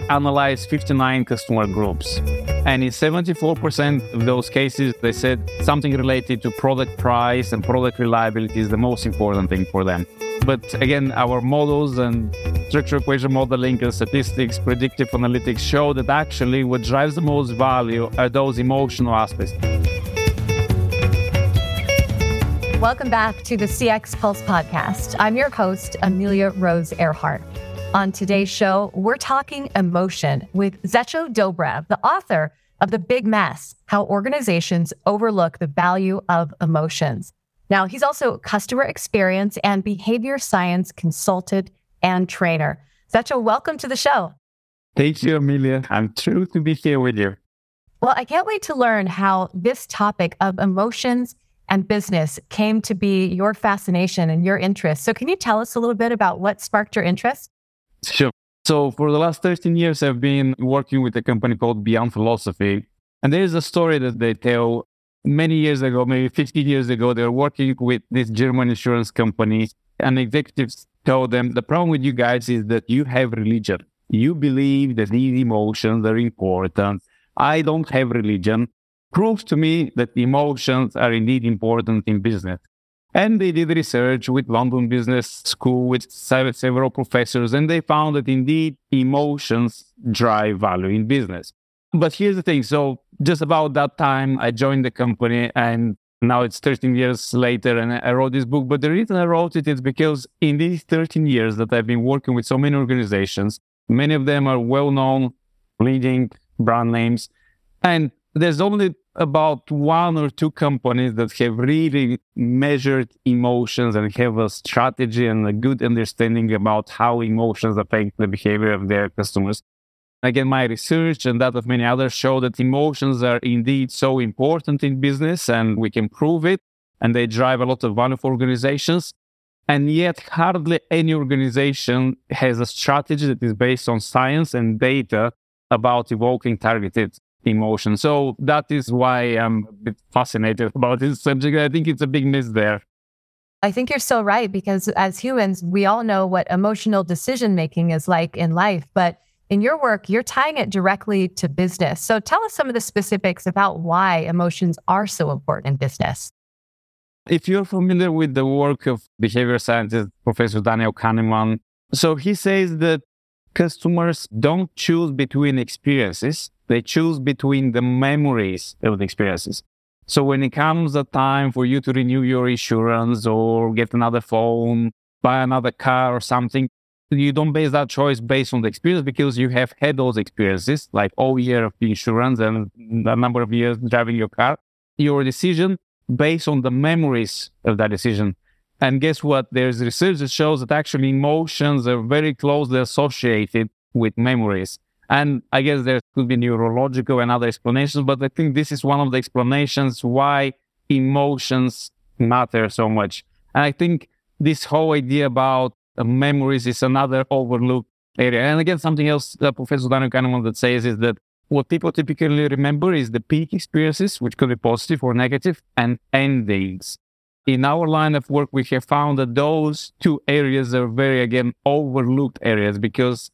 we analyzed 59 customer groups. And in 74% of those cases, they said something related to product price and product reliability is the most important thing for them. But again, our models and structural equation modeling and statistics, predictive analytics show that actually what drives the most value are those emotional aspects. Welcome back to the CX Pulse podcast. I'm your host, Amelia Rose Earhart. On today's show, we're talking emotion with Zhecho Dobrev, the author of The Big Miss How Organizations Overlook the Value of Emotions. Now, he's also customer experience and behavior science consultant and trainer. Zhecho, welcome to the show. Thank you, Amelia. I'm thrilled to be here with you. Well, I can't wait to learn how this topic of emotions and business came to be your fascination and your interest. So, can you tell us a little bit about what sparked your interest? Sure. So, for the last 13 years, I've been working with a company called Beyond Philosophy. And there's a story that they tell many years ago, maybe 15 years ago, they were working with this German insurance company, and executives told them the problem with you guys is that you have religion. You believe that these emotions are important. I don't have religion proves to me that emotions are indeed important in business. And they did research with London Business School, with several professors, and they found that indeed emotions drive value in business. But here's the thing. So just about that time, I joined the company and now it's 13 years later and I wrote this book. But the reason I wrote it is because in these 13 years that I've been working with so many organizations, many of them are well-known, leading brand names. And there's only about one or two companies that have really measured emotions and have a strategy and a good understanding about how emotions affect the behavior of their customers. Again, my research and that of many others show that emotions are indeed so important in business and we can prove it and they drive a lot of value for organizations. And yet, hardly any organization has a strategy that is based on science and data about evoking targeted emotion. So that is why I'm a bit fascinated about this subject. I think it's a big miss there. I think you're so right because as humans, we all know what emotional decision making is like in life, but in your work, you're tying it directly to business. So tell us some of the specifics about why emotions are so important in business. If you're familiar with the work of behavior scientist Professor Daniel Kahneman, so he says that customers don't choose between experiences, they choose between the memories of the experiences. So when it comes a time for you to renew your insurance or get another phone, buy another car or something, you don't base that choice based on the experience because you have had those experiences, like all year of insurance and a number of years driving your car. Your decision based on the memories of that decision. And guess what? There's research that shows that actually emotions are very closely associated with memories. And I guess there could be neurological and other explanations, but I think this is one of the explanations why emotions matter so much. And I think this whole idea about memories is another overlooked area. And again, something else that Professor Daniel Kahneman that says is that what people typically remember is the peak experiences, which could be positive or negative, and endings in our line of work, we have found that those two areas are very, again, overlooked areas because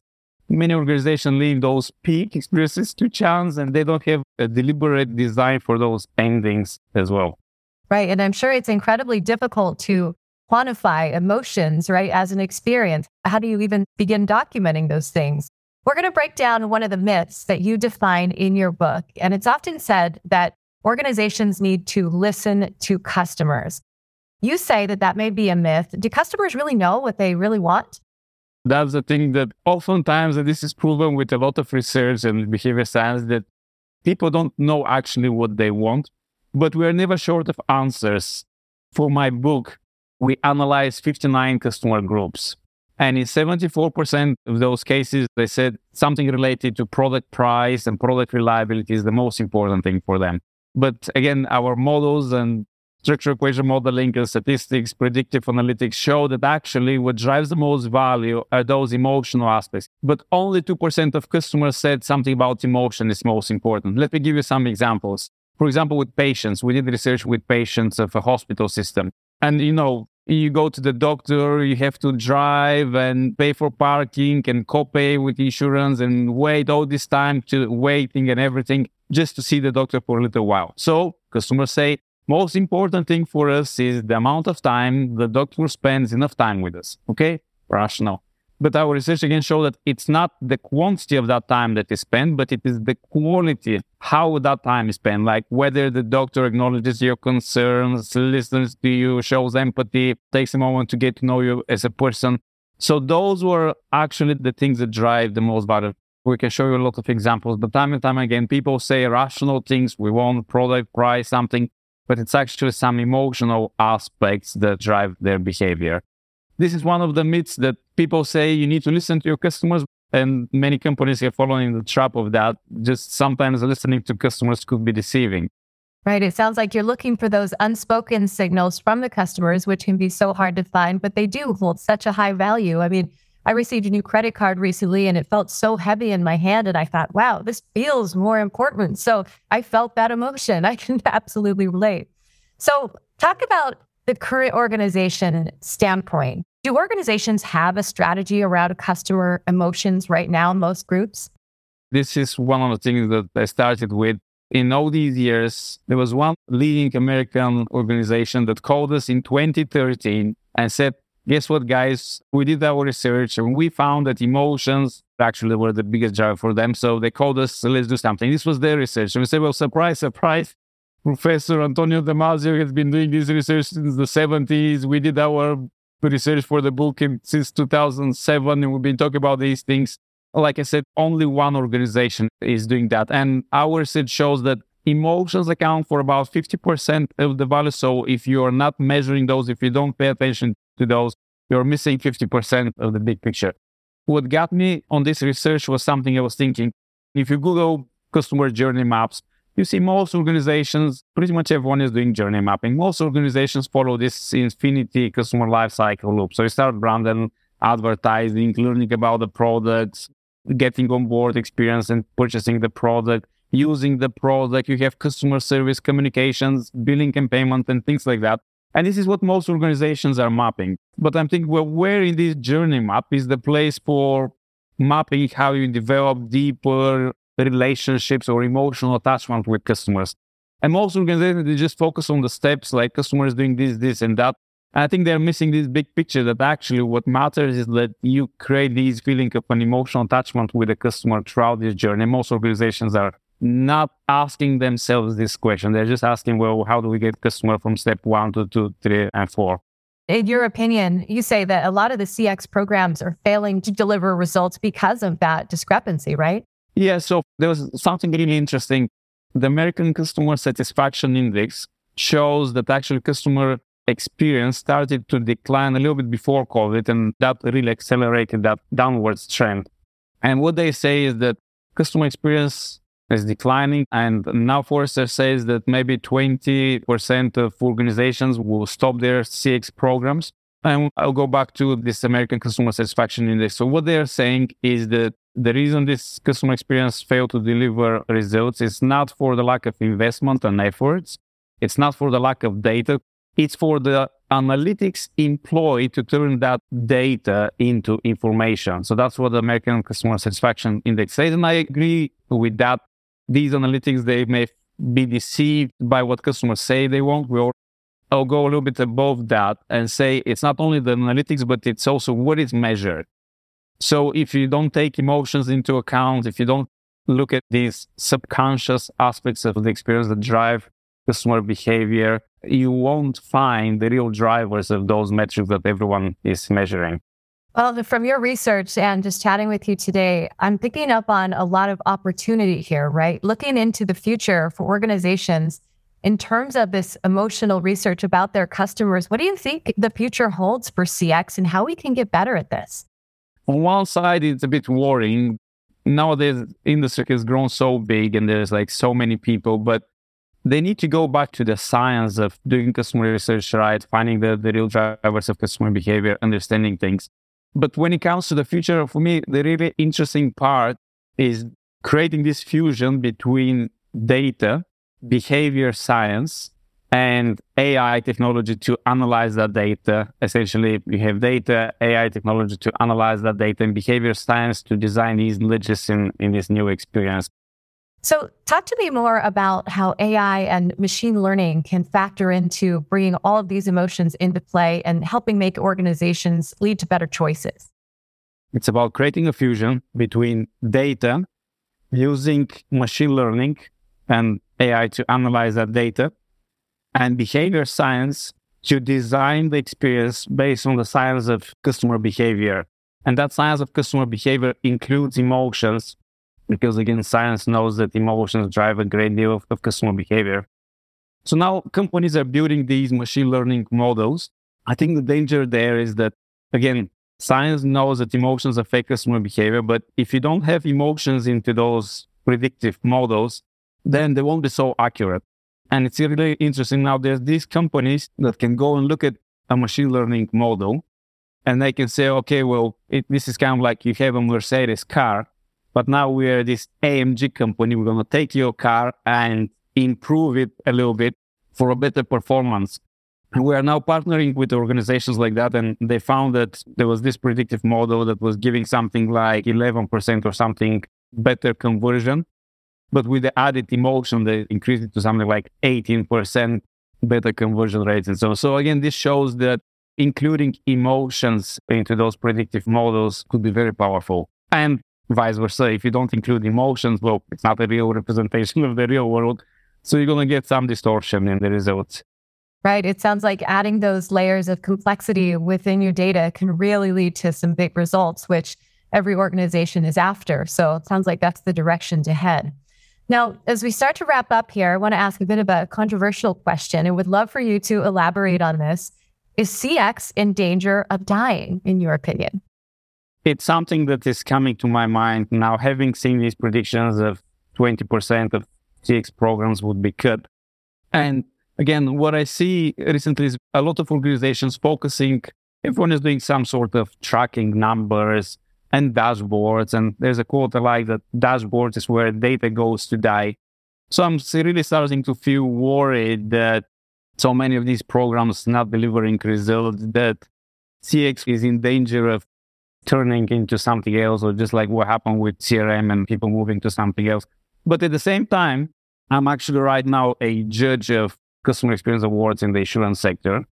many organizations leave those peak experiences to chance and they don't have a deliberate design for those endings as well. Right. And I'm sure it's incredibly difficult to quantify emotions, right, as an experience. How do you even begin documenting those things? We're going to break down one of the myths that you define in your book. And it's often said that organizations need to listen to customers. You say that that may be a myth. Do customers really know what they really want? That's the thing that oftentimes, and this is proven with a lot of research and behavior science, that people don't know actually what they want, but we're never short of answers. For my book, we analyzed 59 customer groups. And in 74% of those cases, they said something related to product price and product reliability is the most important thing for them. But again, our models and structural equation modeling and statistics, predictive analytics show that actually what drives the most value are those emotional aspects. But only 2% of customers said something about emotion is most important. Let me give you some examples. For example, with patients, we did research with patients of a hospital system. And, you know, you go to the doctor, you have to drive and pay for parking and copay with insurance and wait all this time to waiting and everything just to see the doctor for a little while. So customers say, most important thing for us is the amount of time the doctor spends enough time with us. Okay. Rational. But our research again show that it's not the quantity of that time that is spent, but it is the quality, how that time is spent, like whether the doctor acknowledges your concerns, listens to you, shows empathy, takes a moment to get to know you as a person. So those were actually the things that drive the most value. We can show you a lot of examples, but time and time again, people say rational things. We want product, price, something, but it's actually some emotional aspects that drive their behavior. This is one of the myths that people say you need to listen to your customers, and many companies are following the trap of that. Just sometimes listening to customers could be deceiving. Right. It sounds like you're looking for those unspoken signals from the customers, which can be so hard to find, but they do hold such a high value. I mean, I received a new credit card recently and it felt so heavy in my hand. And I thought, wow, this feels more important. So I felt that emotion. I can absolutely relate. So, talk about the current organization standpoint. Do organizations have a strategy around customer emotions right now in most groups? This is one of the things that I started with. In all these years, there was one leading American organization that called us in 2013 and said, Guess what, guys? We did our research and we found that emotions actually were the biggest driver for them. So they called us, let's do something. This was their research. And we said, Well, surprise, surprise. Professor Antonio Damasio has been doing this research since the 70s. We did our research for the book in, since 2007, and we've been talking about these things. Like I said, only one organization is doing that. And our research shows that emotions account for about 50% of the value. So if you're not measuring those, if you don't pay attention to those, you're missing 50% of the big picture. What got me on this research was something I was thinking. If you Google customer journey maps, you see most organizations, pretty much everyone is doing journey mapping. Most organizations follow this infinity customer lifecycle loop. So you start branding, advertising, learning about the products, getting on board experience and purchasing the product, using the product. You have customer service, communications, billing and payment, and things like that. And this is what most organizations are mapping. But I'm thinking, well, where in this journey map is the place for mapping how you develop deeper relationships or emotional attachment with customers. And most organizations, they just focus on the steps like customers doing this, this, and that. And I think they're missing this big picture that actually what matters is that you create this feeling of an emotional attachment with the customer throughout this journey. Most organizations are not asking themselves this question. They're just asking, well, how do we get customer from step one to two, three, and four? In your opinion, you say that a lot of the CX programs are failing to deliver results because of that discrepancy, right? Yeah, so there was something really interesting. The American Customer Satisfaction Index shows that actually customer experience started to decline a little bit before COVID, and that really accelerated that downwards trend. And what they say is that customer experience is declining, and now Forrester says that maybe 20% of organizations will stop their CX programs. And I'll go back to this American Customer Satisfaction Index. So what they're saying is that the reason this customer experience failed to deliver results is not for the lack of investment and efforts. It's not for the lack of data. It's for the analytics employed to turn that data into information. So that's what the American Customer Satisfaction Index says. And I agree with that. These analytics, they may be deceived by what customers say they want. We'll I'll go a little bit above that and say it's not only the analytics, but it's also what is measured. So if you don't take emotions into account, if you don't look at these subconscious aspects of the experience that drive customer behavior, you won't find the real drivers of those metrics that everyone is measuring. Well, from your research and just chatting with you today, I'm picking up on a lot of opportunity here, right? Looking into the future for organizations in terms of this emotional research about their customers, what do you think the future holds for CX and how we can get better at this? on one side, it's a bit worrying. Nowadays, industry has grown so big and there's like so many people, but they need to go back to the science of doing customer research right, finding the, the real drivers of customer behavior, understanding things. But when it comes to the future, for me, the really interesting part is creating this fusion between data, behavior science, and AI technology to analyze that data. Essentially, we have data, AI technology to analyze that data, and behavior science to design these legends in, in this new experience. So, talk to me more about how AI and machine learning can factor into bringing all of these emotions into play and helping make organizations lead to better choices. It's about creating a fusion between data, using machine learning and AI to analyze that data, and behavior science to design the experience based on the science of customer behavior. And that science of customer behavior includes emotions, because again, science knows that emotions drive a great deal of, of customer behavior. So now companies are building these machine learning models. I think the danger there is that, again, science knows that emotions affect customer behavior, but if you don't have emotions into those predictive models, then they won't be so accurate. And it's really interesting now. There's these companies that can go and look at a machine learning model and they can say, okay, well, it, this is kind of like you have a Mercedes car, but now we're this AMG company. We're going to take your car and improve it a little bit for a better performance. We are now partnering with organizations like that. And they found that there was this predictive model that was giving something like 11% or something better conversion but with the added emotion, they increased it to something like 18% better conversion rates and so on. So again, this shows that including emotions into those predictive models could be very powerful. And vice versa, if you don't include emotions, well, it's not a real representation of the real world. So you're going to get some distortion in the results. Right. It sounds like adding those layers of complexity within your data can really lead to some big results, which every organization is after. So it sounds like that's the direction to head. Now, as we start to wrap up here, I want to ask a bit of a controversial question and would love for you to elaborate on this. Is CX in danger of dying, in your opinion? It's something that is coming to my mind now, having seen these predictions of 20% of CX programs would be cut. And again, what I see recently is a lot of organizations focusing, everyone is doing some sort of tracking numbers, and dashboards. And there's a quote I like that dashboards is where data goes to die. So I'm really starting to feel worried that so many of these programs not delivering results, that CX is in danger of turning into something else, or just like what happened with CRM and people moving to something else. But at the same time, I'm actually right now a judge of customer experience awards in the insurance sector.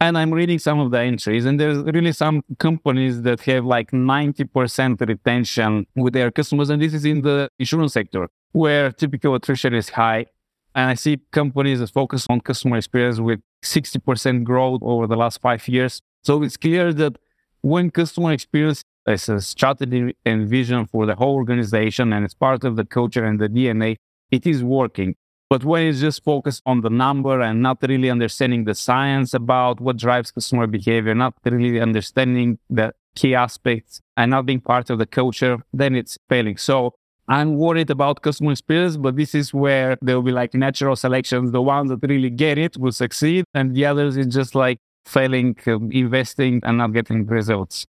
And I'm reading some of the entries, and there's really some companies that have like 90% retention with their customers. And this is in the insurance sector where typical attrition is high. And I see companies that focus on customer experience with 60% growth over the last five years. So it's clear that when customer experience uh, is a strategy and vision for the whole organization and it's part of the culture and the DNA, it is working. But when it's just focused on the number and not really understanding the science about what drives customer behavior, not really understanding the key aspects and not being part of the culture, then it's failing. So I'm worried about customer experience, but this is where there will be like natural selections. The ones that really get it will succeed, and the others is just like failing, um, investing, and not getting results.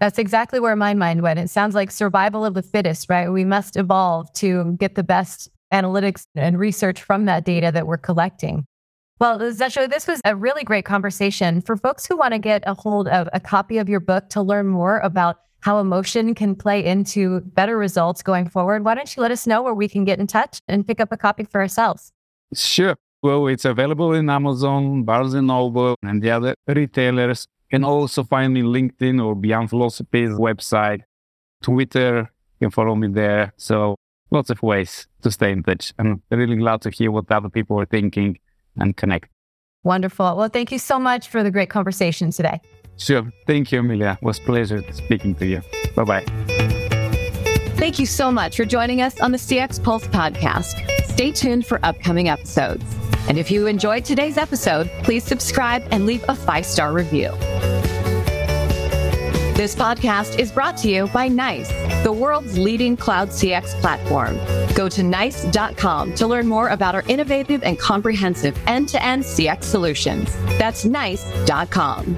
That's exactly where my mind went. It sounds like survival of the fittest, right? We must evolve to get the best analytics and research from that data that we're collecting. Well, Zhecho, this was a really great conversation. For folks who want to get a hold of a copy of your book to learn more about how emotion can play into better results going forward, why don't you let us know where we can get in touch and pick up a copy for ourselves? Sure. Well, it's available in Amazon, Barnes and Noble, and the other retailers. You can also find me LinkedIn or Beyond Philosophy's website, Twitter. You can follow me there. So lots of ways to stay in touch. I'm really glad to hear what other people are thinking and connect. Wonderful. Well, thank you so much for the great conversation today. Sure. Thank you, Amelia. It was a pleasure speaking to you. Bye bye. Thank you so much for joining us on the CX Pulse podcast. Stay tuned for upcoming episodes. And if you enjoyed today's episode, please subscribe and leave a five star review. This podcast is brought to you by NICE, the world's leading cloud CX platform. Go to nice.com to learn more about our innovative and comprehensive end to end CX solutions. That's nice.com.